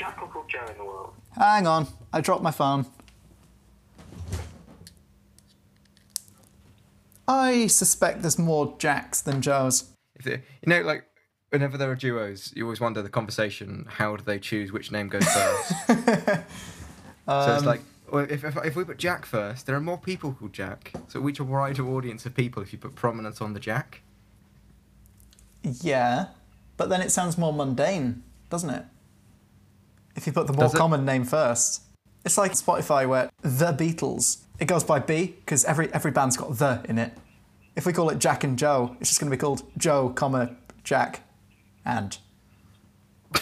Jack or called Joe in the world? Hang on, I dropped my phone. I suspect there's more Jacks than Joes. If you know, like whenever there are duos, you always wonder the conversation. How do they choose which name goes first? so Um, it's like, well, if, if if we put Jack first, there are more people called Jack. So reach a wider audience of people if you put prominence on the Jack. Yeah, but then it sounds more mundane, doesn't it? If you put the more Does it? common name first. It's like Spotify where The Beatles, it goes by B because every, every band's got the in it. If we call it Jack and Joe, it's just going to be called Joe, comma, Jack, and.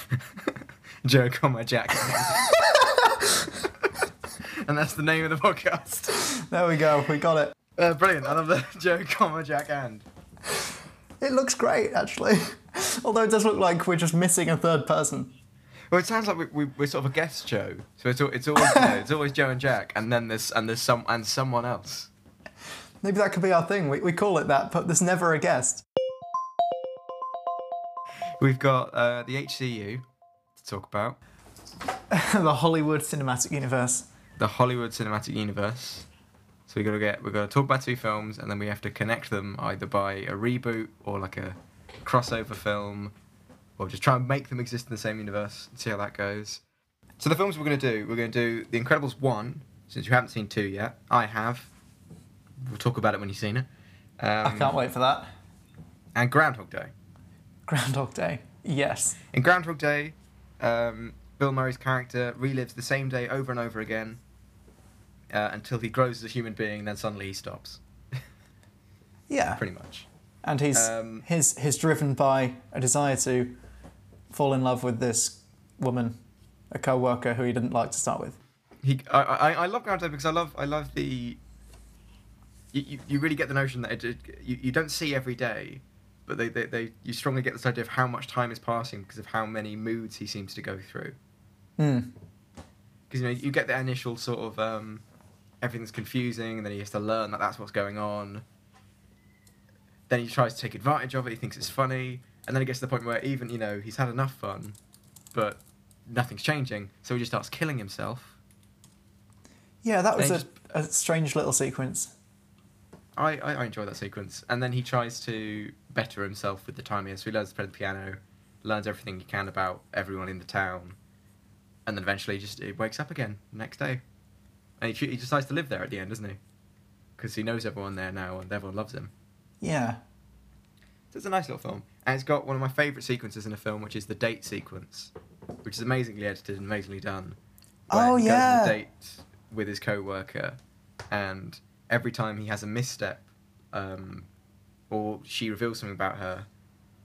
Joe, comma Jack. and that's the name of the podcast. There we go, we got it. Uh, brilliant. I love the Joe, comma Jack, and. It looks great, actually. Although it does look like we're just missing a third person. Well, it sounds like we, we, we're sort of a guest show, so it's it's always you know, it's always Joe and Jack, and then there's and there's some and someone else. Maybe that could be our thing. We, we call it that, but there's never a guest. We've got uh, the HCU to talk about, the Hollywood Cinematic Universe. the Hollywood Cinematic Universe. So we got to get we're going to talk about two films, and then we have to connect them either by a reboot or like a crossover film, or just try and make them exist in the same universe and see how that goes. So the films we're going to do, we're going to do The Incredibles one, since you haven't seen two yet. I have. We'll talk about it when you've seen it. Um, I can't wait for that. And Groundhog Day. Groundhog Day. Yes. In Groundhog Day, um, Bill Murray's character relives the same day over and over again uh, until he grows as a human being, then suddenly he stops. Yeah. Pretty much. And he's Um, he's he's driven by a desire to fall in love with this woman, a co-worker who he didn't like to start with. He, I, I, I love Groundhog because I love, I love the. You, you, really get the notion that it, it, you, you don't see every day, but they, they, they you strongly get this idea of how much time is passing because of how many moods he seems to go through. Hmm. because you know you get the initial sort of um, everything's confusing, and then he has to learn that that's what's going on. Then he tries to take advantage of it. He thinks it's funny, and then it gets to the point where even you know he's had enough fun, but nothing's changing, so he just starts killing himself. Yeah, that was a, just- a strange little sequence. I, I, I enjoy that sequence, and then he tries to better himself with the time he has. So he learns to play the piano, learns everything he can about everyone in the town, and then eventually he just he wakes up again the next day, and he, he decides to live there at the end, doesn't he? Because he knows everyone there now, and everyone loves him. Yeah. So it's a nice little film, and it's got one of my favourite sequences in a film, which is the date sequence, which is amazingly edited and amazingly done. Oh, he goes on a date with his co-worker, and every time he has a misstep, um, or she reveals something about her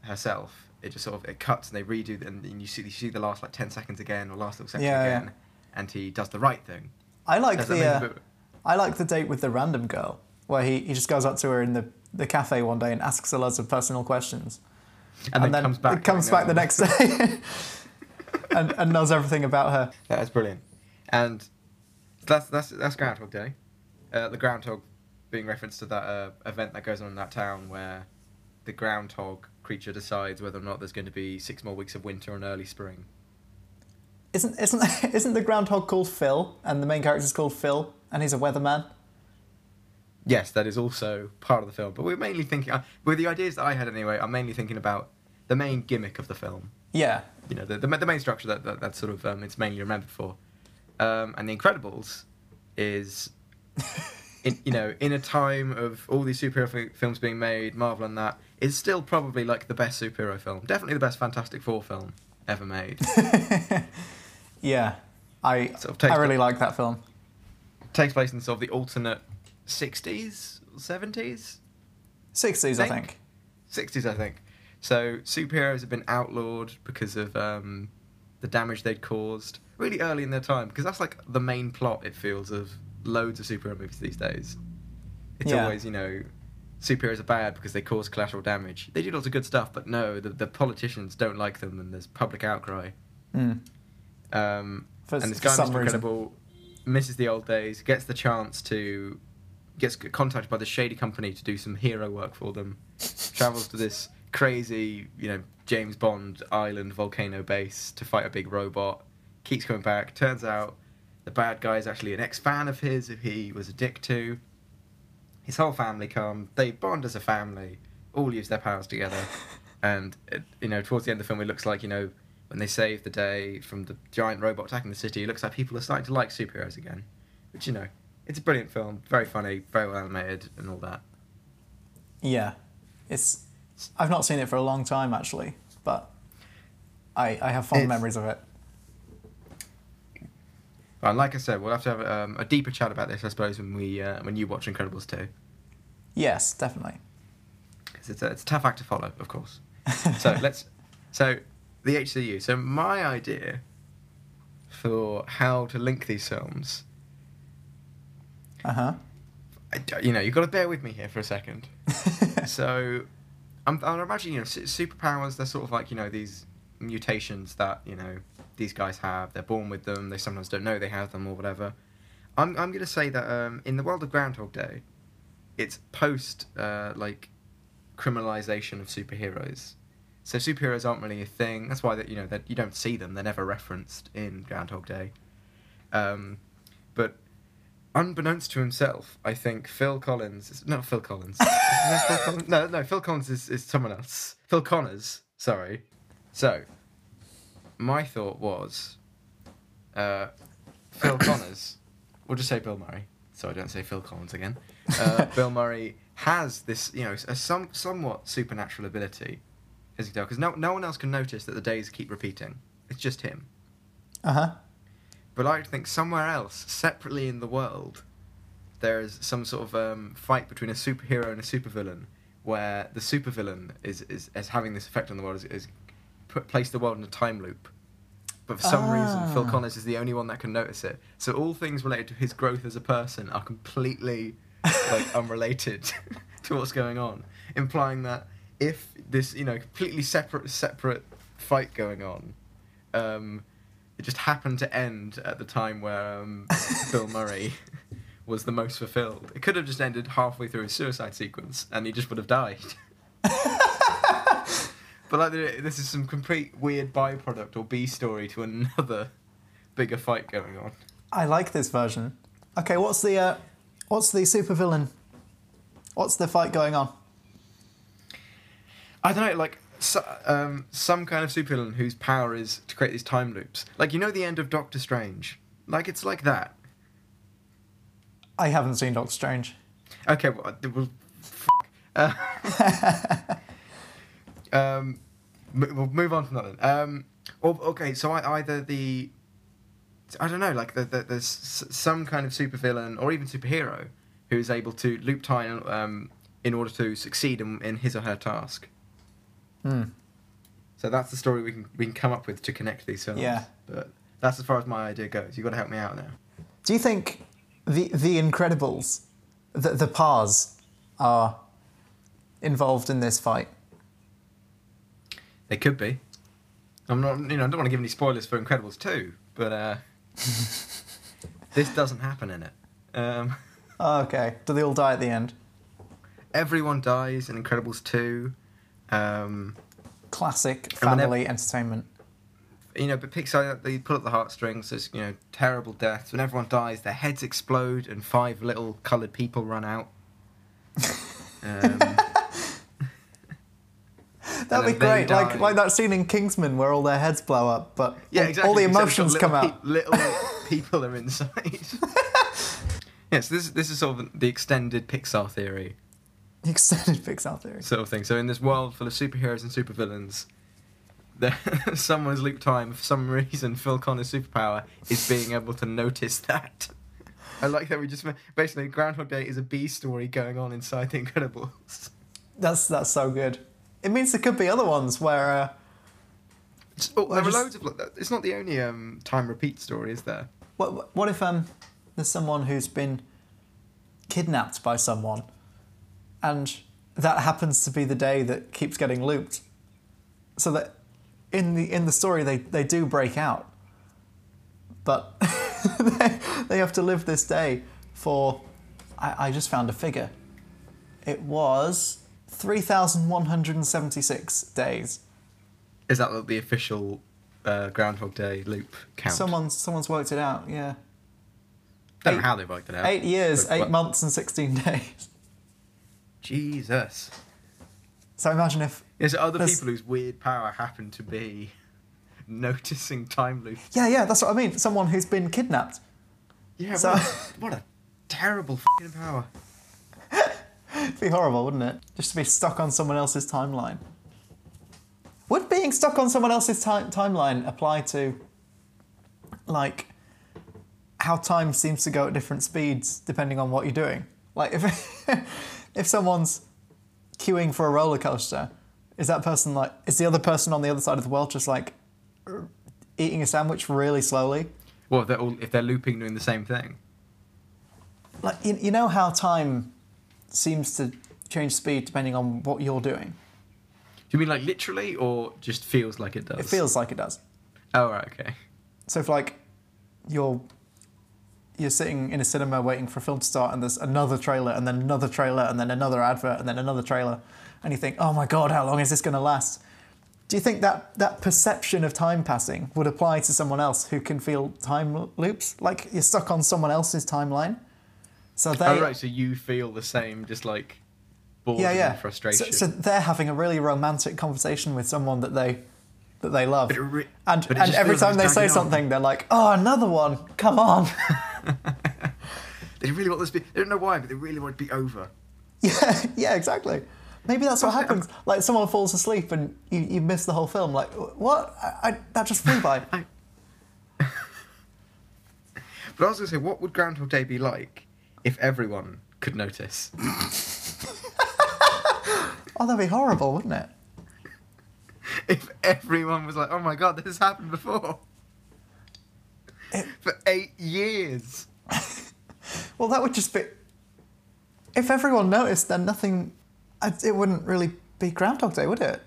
herself, it just sort of it cuts and they redo the, and you see you see the last like ten seconds again or last little section Yeah, yeah. again, and he does the right thing. I like the uh. I like the date with the random girl where he, he just goes up to her in the, the cafe one day and asks her lots of personal questions. And, then, comes back. it comes back the next day and, and knows everything about her. That is brilliant. And that's that's that's Groundhog Day. Uh, the groundhog being reference to that uh, event that goes on in that town where the groundhog creature decides whether or not there's going to be six more weeks of winter and early spring. Isn't isn't isn't the groundhog called Phil and the main character's called Phil and he's a weatherman? Yes, that is also part of the film. But we're mainly thinking, uh, with the ideas that I had anyway, I'm mainly thinking about the main gimmick of the film. Yeah. You know, the, the, the main structure that, that that's sort of um, it's mainly remembered for. Um, and The Incredibles is, in, you know, in a time of all these superhero fi- films being made, Marvel and that, is still probably like the best superhero film. Definitely the best Fantastic Four film ever made. Yeah. I Sort of I really the- like that film. Takes place in sort of the alternate 60s, 70s? 60s, I Think? think. 60s, I think. So superheroes have been outlawed because of um, the damage they'd caused really early in their time. Because that's like the main plot, it feels, of loads of superhero movies these days. It's Yeah. always, you know, superheroes are bad because they cause collateral damage. They do lots of good stuff, but no, the, the politicians don't like them and there's public outcry. Mm. Um, and this guy, Mr. Incredible, misses the old days, gets the chance to, gets contacted by the shady company to do some hero work for them, travels to this crazy, you know, James Bond island volcano base to fight a big robot, keeps coming back. Turns out the bad guy is actually an ex-fan of his who he was a dick to. His whole family come. They bond as a family. All use their powers together. and it, you know, towards the end of the film, it looks like you know when they save the day from the giant robot attacking the city. It looks like people are starting to like superheroes again. Which you know, it's a brilliant film. Very funny. Very well animated and all that. Yeah, it's. I've not seen it for a long time actually, but I I have fond It's- memories of it. And like I said, we'll have to have um, a deeper chat about this, I suppose, when we uh, when you watch Incredibles 2. Yes, definitely. because it's a, it's a tough act to follow, of course. So let's so the HCU. So my idea for how to link these films, Uh huh. You know, you've got to bear with me here for a second. so I'm, I'm imagining, you know, su- superpowers. They're sort of like you know these mutations that you know these guys have. They're born with them. They sometimes don't know they have them or whatever. I'm I'm going to say that um, in the world of Groundhog Day, it's post uh, like criminalization of superheroes. So superheroes aren't really a thing. That's why that you know that you don't see them. They're never referenced in Groundhog Day. Um, but unbeknownst to himself, I think Phil Collins. Is, not Phil Collins. Phil Collins? No, no. Phil Collins is, is someone else. Phil Connors. Sorry. So, my thought was, uh, Phil Connors. We'll just say Bill Murray, so I don't say Phil Collins again. Uh, Bill Murray has this, you know, a some somewhat supernatural ability, as you can tell, because no no one else can notice that the days keep repeating. It's just him. Uh huh. But I like to think somewhere else, separately in the world, there is some sort of um, fight between a superhero and a supervillain, where the supervillain is, is, is having this effect on the world, is, is put, place the world in a time loop. But for some reason, Phil Ah. Connors is the only one that can notice it. So all things related to his growth as a person are completely like unrelated to what's going on, implying that if this you know completely separate separate fight going on, um, it just happened to end at the time where um, Bill Murray was the most fulfilled. It could have just ended halfway through his suicide sequence, and he just would have died. but like, this is some complete weird byproduct or B story to another bigger fight going on. I like this version. Okay, what's the uh, what's the supervillain? What's the fight going on? I don't know, like so, um, some kind of supervillain whose power is to create these time loops. Like you know the end of Doctor Strange. Like it's like that. I haven't seen Doctor Strange. Okay, well, uh, well uh, um, we'll move on from that then. Um, or, okay, so I, either the, I don't know, like the, the, there's some kind of supervillain or even superhero who is able to loop time um, in order to succeed in, in his or her task. Hmm. So that's the story we can we can come up with to connect these films. Yeah. But that's as far as my idea goes. You've got to help me out now. Do you think the the Incredibles, the the Parrs, are involved in this fight? They could be. I'm not, you know, I don't want to give any spoilers for Incredibles 2, but uh, this doesn't happen in it. Um, Oh, okay. Do they all die at the end? everyone dies in Incredibles 2. Um, Classic And family entertainment. you know, but Pixar, they pull up the heartstrings. There's, you know, terrible deaths. When everyone dies, their heads explode and five little coloured people run out. Um, That'd be great. Like like that scene in Kingsman where all their heads blow up, but yeah, all- exactly. all the emotions come pe- out. little people are inside. yes, this this is sort of the extended Pixar theory. The extended Pixar theory. sort of thing. So in this world full of superheroes and supervillains, there someone's loop time for some reason. Phil Connor's superpower is being able to notice that. I like that we just basically Groundhog Day is a B story going on inside the Incredibles. That's that's so good. It means there could be other ones where uh, oh, there are loads of. like. It's not the only um, time repeat story, is there? what what if um there's someone who's been kidnapped by someone, and that happens to be the day that keeps getting looped, so that in the in the story they they do break out, but they, they have to live this day for I, I just found a figure. It was three thousand one hundred and seventy six days. Is that like the official uh, Groundhog Day loop count. Someone's someone's worked it out. Yeah, don't know how they worked it out. eight years, eight months, and sixteen days. Jesus. So imagine if There's other There's- people whose weird power happen to be noticing time loops. yeah, yeah, that's what I mean. Someone who's been kidnapped. Yeah, So- what, a, what a terrible fucking power. It'd be horrible, wouldn't it? Just to be stuck on someone else's timeline. Would being stuck on someone else's ti- timeline apply to, like, how time seems to go at different speeds depending on what you're doing? Like, if if someone's queuing for a roller coaster, is that person like is the other person on the other side of the world just like eating a sandwich really slowly? Well, if they're all if they're looping doing the same thing. Like, you, you know how time seems to change speed depending on what you're doing. Do you mean like literally, or just feels like it does? It feels like it does. Oh right, okay. So if like you're you're sitting in a cinema waiting for a film to start and there's another trailer and then another trailer and then another advert and then another trailer and you think, "Oh my god, how long is this going to last?" Do you think that that perception of time passing would apply to someone else who can feel time loops? Like you're stuck on someone else's timeline. So they oh right, so you feel the same, just like boredom yeah, yeah. and frustration. So, so they're having a really romantic conversation with someone that they that they love. Re- and and every time they say on. something, they're like, "Oh, another one! Come on!" They really want this to be. They don't know why, but they really want it to be over. yeah, yeah, exactly. Maybe that's what happens. Like someone falls asleep and you, you miss the whole film. Like what? I, I, that just flew by. But I was gonna say, what would Groundhog Day be like if everyone could notice? oh, that'd be horrible, wouldn't it? if everyone was like, "Oh my god, this has happened before." For eight years. Well, that would just be. If everyone noticed, then nothing. It wouldn't really be Groundhog Day, would it?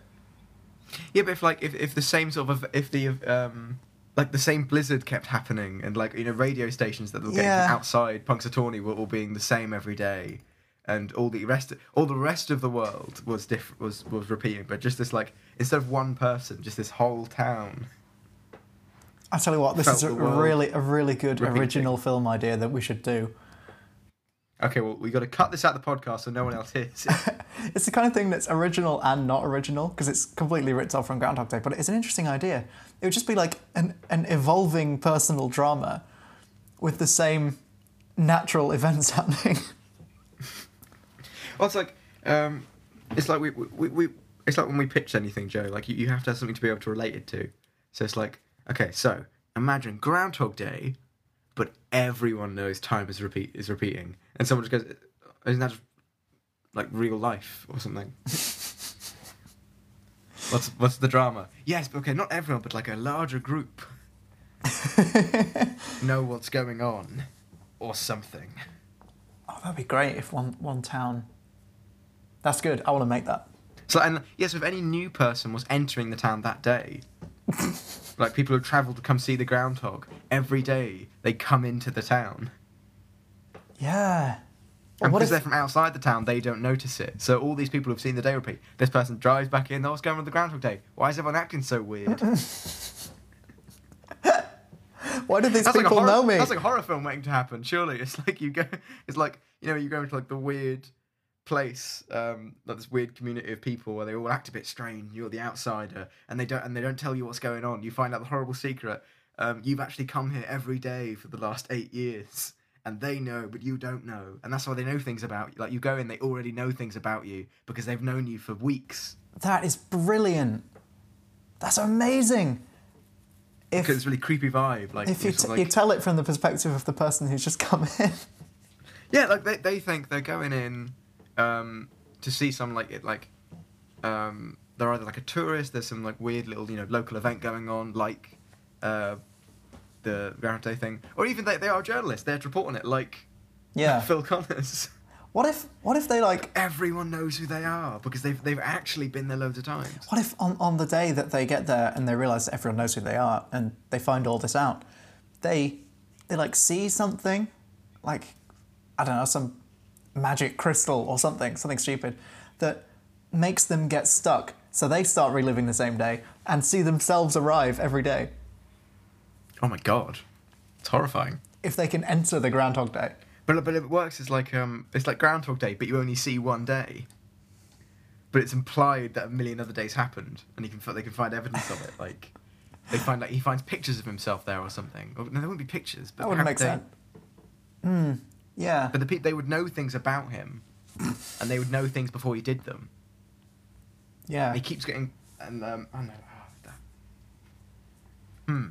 Yeah, but if like if, if the same sort of if the um like the same blizzard kept happening and like you know radio stations that were getting Yeah. outside Punxsutawney were all being the same every day, and all the rest all the rest of the world was diff- was was repeating, but just this like instead of one person, just this whole town. I tell you what, this is a really a really good repeating. original film idea that we should do. Okay, well we got to cut this out of the podcast so no one else hears. it. It's the kind of thing that's original and not original because it's completely ripped off from Groundhog Day, but it's an interesting idea. It would just be like an, an evolving personal drama with the same natural events happening. Well, it's like um, it's like we, we, we it's like when we pitch anything, Joe. Like you, you have to have something to be able to relate it to. So it's like, okay, so imagine Groundhog Day, but everyone knows time is repeat is repeating, and someone just goes, oh, "Isn't that just like real life or something?" what's what's the drama? Yes, but okay, not everyone, but like a larger group know what's going on, or something. Oh, that'd be great if one, one town. That's good. I want to make that. So and yes, if any new person was entering the town that day, like people who travelled to come see the groundhog every day, they come into the town, Yeah. and what because if, they're from outside the town, they don't notice it. So all these people who've seen the day repeat, this person drives back in. Oh, what's going on with the groundhog day? Why is everyone acting so weird? why do these That's like a people horror, know me? That's like a horror film waiting to happen. Surely it's like you go. It's like you know you go into like the weird place, um, like this weird community of people where they all act a bit strange. You're the outsider, and they don't and they don't tell you what's going on. You find out the horrible secret. Um, you've actually come here every day for the last eight years, and they know, but you don't know, and that's why they know things about you. Like you go in, they already know things about you because they've known you for weeks. that is brilliant. That's amazing. If, it's a really creepy vibe. Like, if you, t- like- you tell it from the perspective of the person who's just come in. Yeah, like they, they think they're going in um, to see some like it like um, they're either like a tourist. There's some like weird little you know local event going on, like uh, the Groundhog Day thing, or even they, they are journalists. They're reporting it, like Yeah. Phil Connors. What if what if they like Everyone knows who they are because they've they've actually been there loads of times. what if on, on the day that they get there and they realise that everyone knows who they are and they find all this out, they they like see something, like I don't know, some magic crystal or something, something stupid, that makes them get stuck. So they start reliving the same day and see themselves arrive every day Oh my god, it's horrifying. if they can enter the Groundhog Day. But but it works It's like um it's like Groundhog Day, but you only see one day. But it's implied that a million other days happened, and you can they can find evidence of it. Like they find like he finds pictures of himself there or something. Or, no, there wouldn't be pictures, but That wouldn't make sense. Hmm. Yeah. But the pe- they would know things about him, and they would know things before he did them. Yeah. He keeps getting and um I know. Oh, that. Hmm.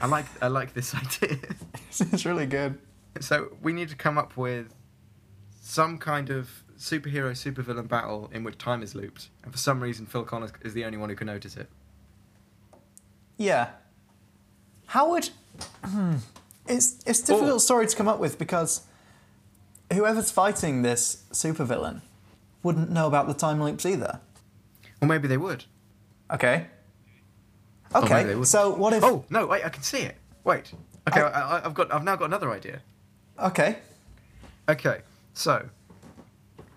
I like I like this idea. it's really good. So we need to come up with some kind of superhero supervillain battle in which time is looped, and for some reason Phil Connors is the only one who can notice it. Yeah. How would. Hmm. It's, it's a difficult Or- story to come up with because whoever's fighting this supervillain wouldn't know about the time loops either. Or maybe they would. Okay. Or maybe they Okay, so what if. Oh no! Wait, I can see it. Wait. Okay, I- I, I've got. I've now got another idea. Okay. Okay, so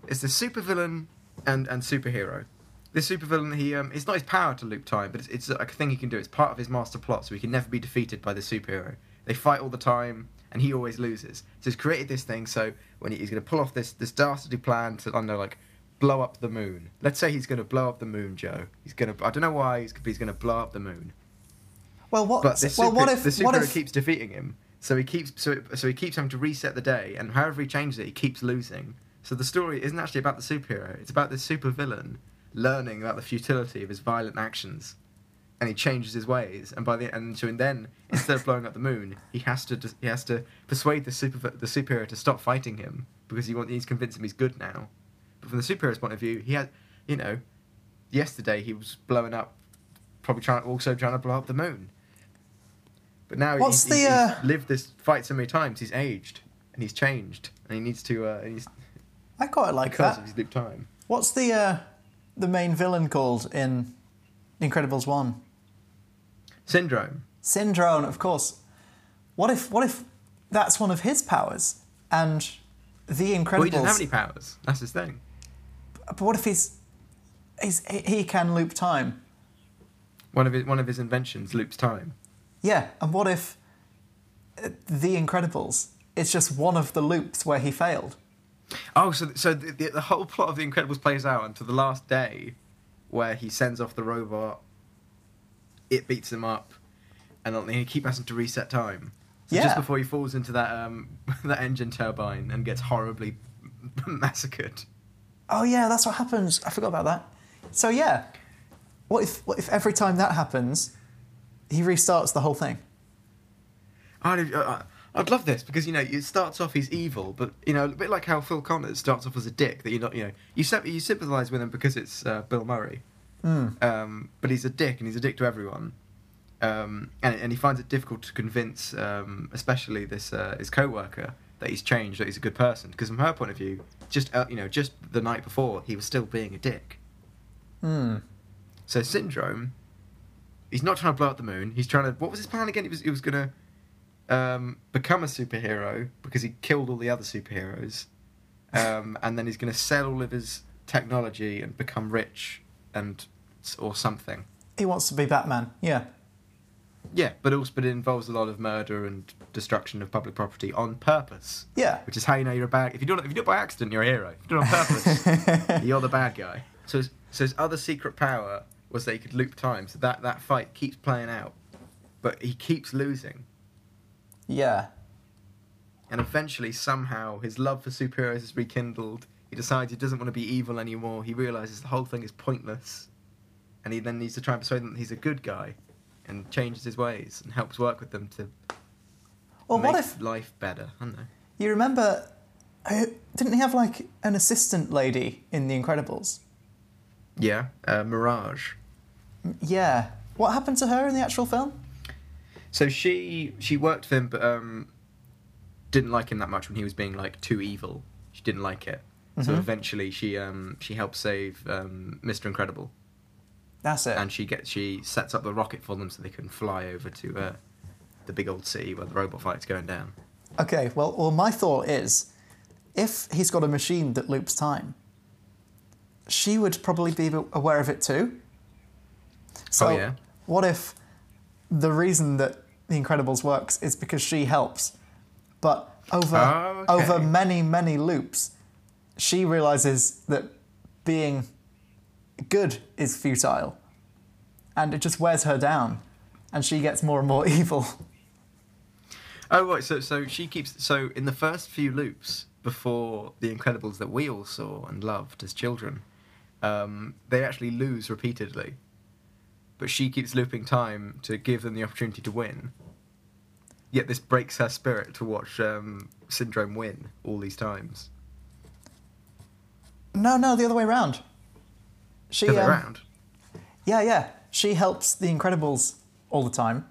it's the supervillain and and superhero. This supervillain, he um, it's not his power to loop time, but it's, it's a thing he can do. It's part of his master plot, so he can never be defeated by the superhero. They fight all the time, and he always loses. So he's created this thing. So when he, he's going to pull off this this dastardly plan to, I don't know, like blow up the moon. Let's say he's going to blow up the moon, Joe. He's going to. I don't know why he's, he's going to blow up the moon. Well, what, But well, super, what if. the superhero if keeps defeating him, so he keeps so so he keeps having to reset the day, and however he changes it, he keeps losing. So the story isn't actually about the superhero; it's about the supervillain learning about the futility of his violent actions, and he changes his ways. And by the and so then instead of blowing up the moon, he has to he has to persuade the super the superhero to stop fighting him because he wants he's convinced him he's good now. But from the superhero's point of view, he had you know, yesterday he was blowing up, probably trying also trying to blow up the moon. But now What's he's, he's, the, uh, he's lived this fight so many times. He's aged and he's changed, and he needs to. Uh, and he's I quite like because that. of his loop time. What's the uh, the main villain called in Incredibles 1? Syndrome. Syndrome, of course. What if what if that's one of his powers and the Incredibles? Well, he doesn't have any powers. That's his thing. But what if he's, he's he can loop time? One of his one of his inventions loops time. Yeah, and what if the Incredibles It's just one of the loops where he failed? Oh, so so the, the, the whole plot of The Incredibles plays out until the last day, where he sends off the robot. It beats him up, and then he keeps having to reset time. So Yeah. just before he falls into that um that engine turbine and gets horribly massacred. Oh yeah, that's what happens. I forgot about that. So yeah, what if what if every time that happens, he restarts the whole thing? I'd, uh, I'd love this because you know it starts off he's evil, but you know a bit like how Phil Connors starts off as a dick that you're not you know you you sympathise with him because it's uh, Bill Murray, um, but he's a dick and he's a dick to everyone, um, and and he finds it difficult to convince um, especially this uh, his co-worker that he's changed that he's a good person because from her point of view just uh, you know just the night before he was still being a dick. Hmm. So syndrome, he's not trying to blow up the moon. He's trying to. What was his plan again? He was he was gonna um, become a superhero because he killed all the other superheroes, um, and then he's gonna sell all of his technology and become rich and or something. He wants to be Batman. Yeah. Yeah, but also but it involves a lot of murder and destruction of public property on purpose. Yeah. Which is how you know you're a bad. If you do it, if you do it by accident, you're a hero. If you do it on purpose, you're the bad guy. So, his, so his other secret power was that he could loop time. So that that fight keeps playing out, but he keeps losing. Yeah. And eventually, somehow, his love for superheroes is rekindled. He decides he doesn't want to be evil anymore. He realizes the whole thing is pointless, and he then needs to try and persuade them that he's a good guy, and changes his ways and helps work with them to Well, make what if life better. I don't know. you remember? Didn't he have like an assistant lady in The Incredibles? Yeah, uh, Mirage. Yeah. What happened to her in the actual film? So she she worked for him, but um, didn't like him that much when he was being like too evil. She didn't like it. So Mhm. eventually, she um she helped save um Mr. Incredible, That's it. and she gets she sets up the rocket for them so they can fly over to uh, the big old city where the robot fight's going down. Okay, well, well, my thought is, if he's got a machine that loops time, she would probably be aware of it too, So, Oh, yeah? what if the reason that The Incredibles works is because she helps, but over Oh, okay. over many many loops, she realizes that being good is futile, and it just wears her down, and she gets more and more evil. Oh right, so so she keeps so in the first few loops before the Incredibles that we all saw and loved as children, um, they actually lose repeatedly. But she keeps looping time to give them the opportunity to win. Yet this breaks her spirit to watch um, Syndrome win all these times. No, no, the other way around. She The other way um, around. Yeah, yeah. She helps the Incredibles all the time.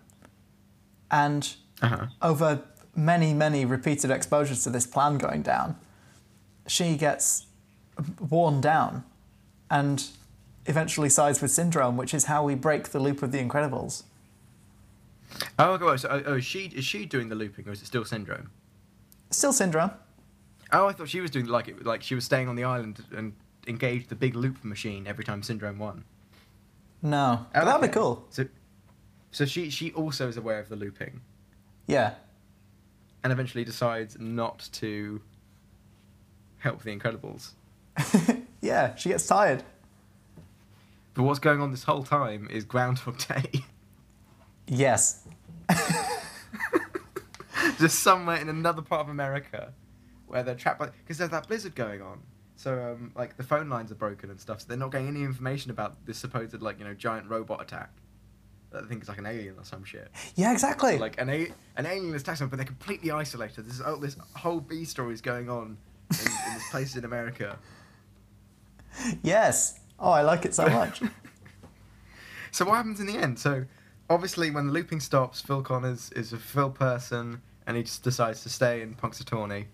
And Uh-huh. over many, many repeated exposures to this plan going down, she gets worn down and eventually sides with Syndrome, which is how we break the loop of the Incredibles. Oh, okay. well, So, oh, oh, is she is she doing the looping, or is it still Syndrome? Still Syndrome. Oh, I thought she was doing like it, like she was staying on the island and engaged the big loop machine every time Syndrome won. No. Oh, that'd be cool. So, so she she also is aware of the looping, Yeah. and eventually decides not to help the Incredibles. Yeah, she gets tired. But what's going on this whole time is Groundhog Day, Yes. just somewhere in another part of America, where they're trapped by because there's that blizzard going on. So um, like the phone lines are broken and stuff, so they're not getting any information about this supposed like you know giant robot attack. That I think is like an alien or some shit. Yeah, exactly. like an a- an alien attacks them, but they're completely isolated. There's oh, this whole B story is going on in, in this place in America. yes. Oh, I like it so much. So what happens in the end? So obviously, when the looping stops, Phil Connors is a Phil person, and he just decides to stay in Punxsutawney.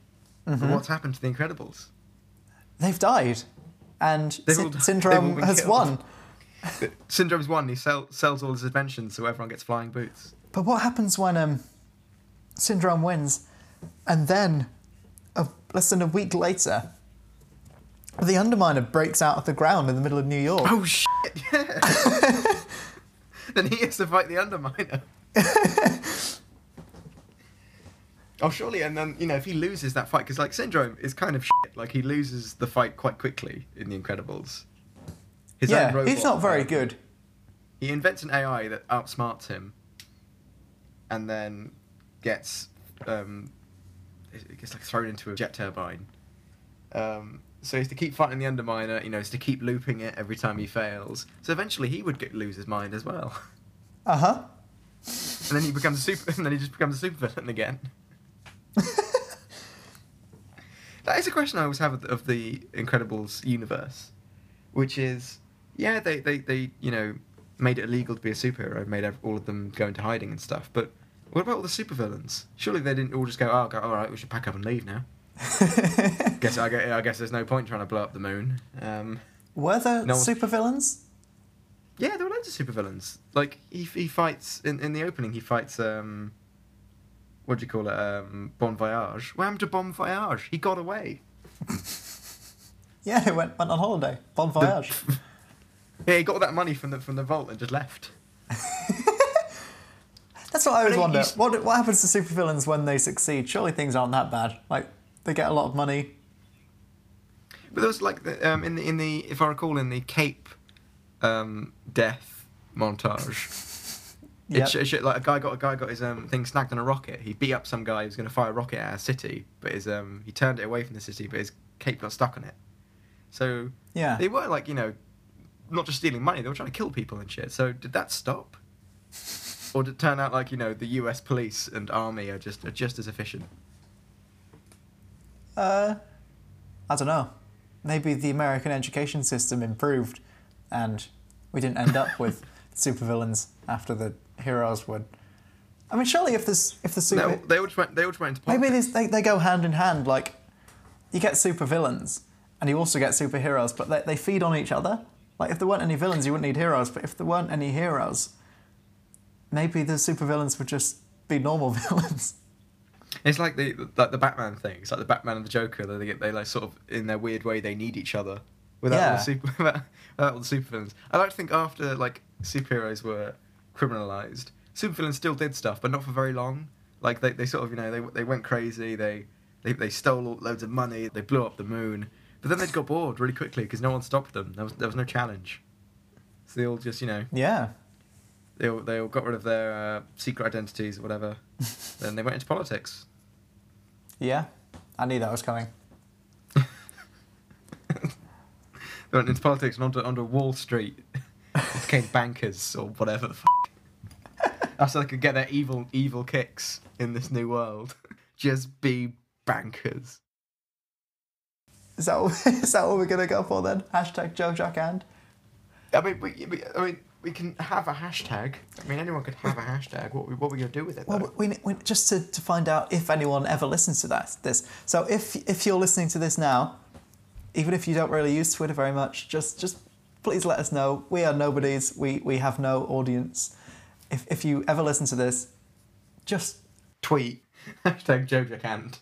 But Mhm. what's happened to the Incredibles? They've died. And Sy- Syndrome has killed. won. Syndrome's won. He sell, sells all his inventions, so everyone gets flying boots. But what happens when um, Syndrome wins, and then a, less than a week later, the Underminer breaks out of the ground in the middle of New York? Oh shit! Yeah. then he has to fight the Underminer. oh surely, and then you know if he loses that fight, because like Syndrome is kind of shit. Like he loses the fight quite quickly in The Incredibles. His yeah, robot, he's not very good. He invents an AI that outsmarts him, and then gets um, it gets like thrown into a jet turbine. Um, so he's to keep fighting the Underminer. You know, he's to keep looping it every time he fails. So eventually, he would get, lose his mind as well, Uh huh. and then he becomes a super. And then he just becomes a supervillain again. that is a question I always have of the, of the Incredibles universe, which is, yeah, they, they, they you know made it illegal to be a superhero, made all of them go into hiding and stuff. But what about all the supervillains? Surely they didn't all just go, oh, go, all right, we should pack up and leave now. guess I, guess I guess there's no point trying to blow up the moon. Um, Were there No supervillains? yeah, there were loads of supervillains. Like he he fights in in the opening. He fights um, what do you call it? Um, Bomb Voyage. What happened to Bomb Voyage? He got away. Yeah, he went, went on holiday. Bon voyage. yeah, he got all that money from the from the vault and just left. That's what I always he- wonder. he's- What, what happens to supervillains when they succeed? Surely things aren't that bad. Like, they get a lot of money. But there was like the, um, in the in the if I recall in the Cape um, death montage. Yep. It sh- sh- like a guy got a guy got his um, thing snagged on a rocket. He beat up some guy who was going to fire a rocket at a city, but his um, he turned it away from the city, but his cape got stuck on it. So Yeah. they were like you know, not just stealing money; they were trying to kill people and shit. So did that stop? Or did it turn out like you know the U.S. police and army are just are just as efficient? Uh, I don't know. Maybe the American education system improved, and we didn't end up with supervillains after the heroes would. I mean, surely if there's if the super, No, they all just went. They all just went into maybe they they go hand in hand. Like, you get supervillains, and you also get superheroes, but they they feed on each other. Like, if there weren't any villains, you wouldn't need heroes. But if there weren't any heroes, maybe the supervillains would just be normal villains. It's like the like the Batman thing. It's like the Batman and the Joker. They get they like sort of in their weird way they need each other without all the super without, without all the supervillains. I like to think after like superheroes were criminalized, supervillains still did stuff, but not for very long. Like they, they sort of you know they they went crazy. They they they stole loads of money. They blew up the moon. But then they got bored really quickly because no one stopped them. There was there was no challenge. So they all just you know Yeah. they all, they all got rid of their uh, secret identities or whatever. then they went into politics. Yeah. I knew that was coming. They went into politics and onto, onto Wall Street. Became bankers or whatever the f- That's so they could get their evil evil kicks in this new world. Just be bankers. Is that what, is that what we're gonna go for then? Hashtag Joe Jack and. I mean, we, we, I mean, we can have a hashtag. I mean, anyone could have a hashtag. What, what are we going to do with it? Though? Well, we, we just to, to find out if anyone ever listens to that this. So if if you're listening to this now, even if you don't really use Twitter very much, just just please let us know. We are nobodies. We we have no audience. If if you ever listen to this, just Tweet hashtag Jojo Cant.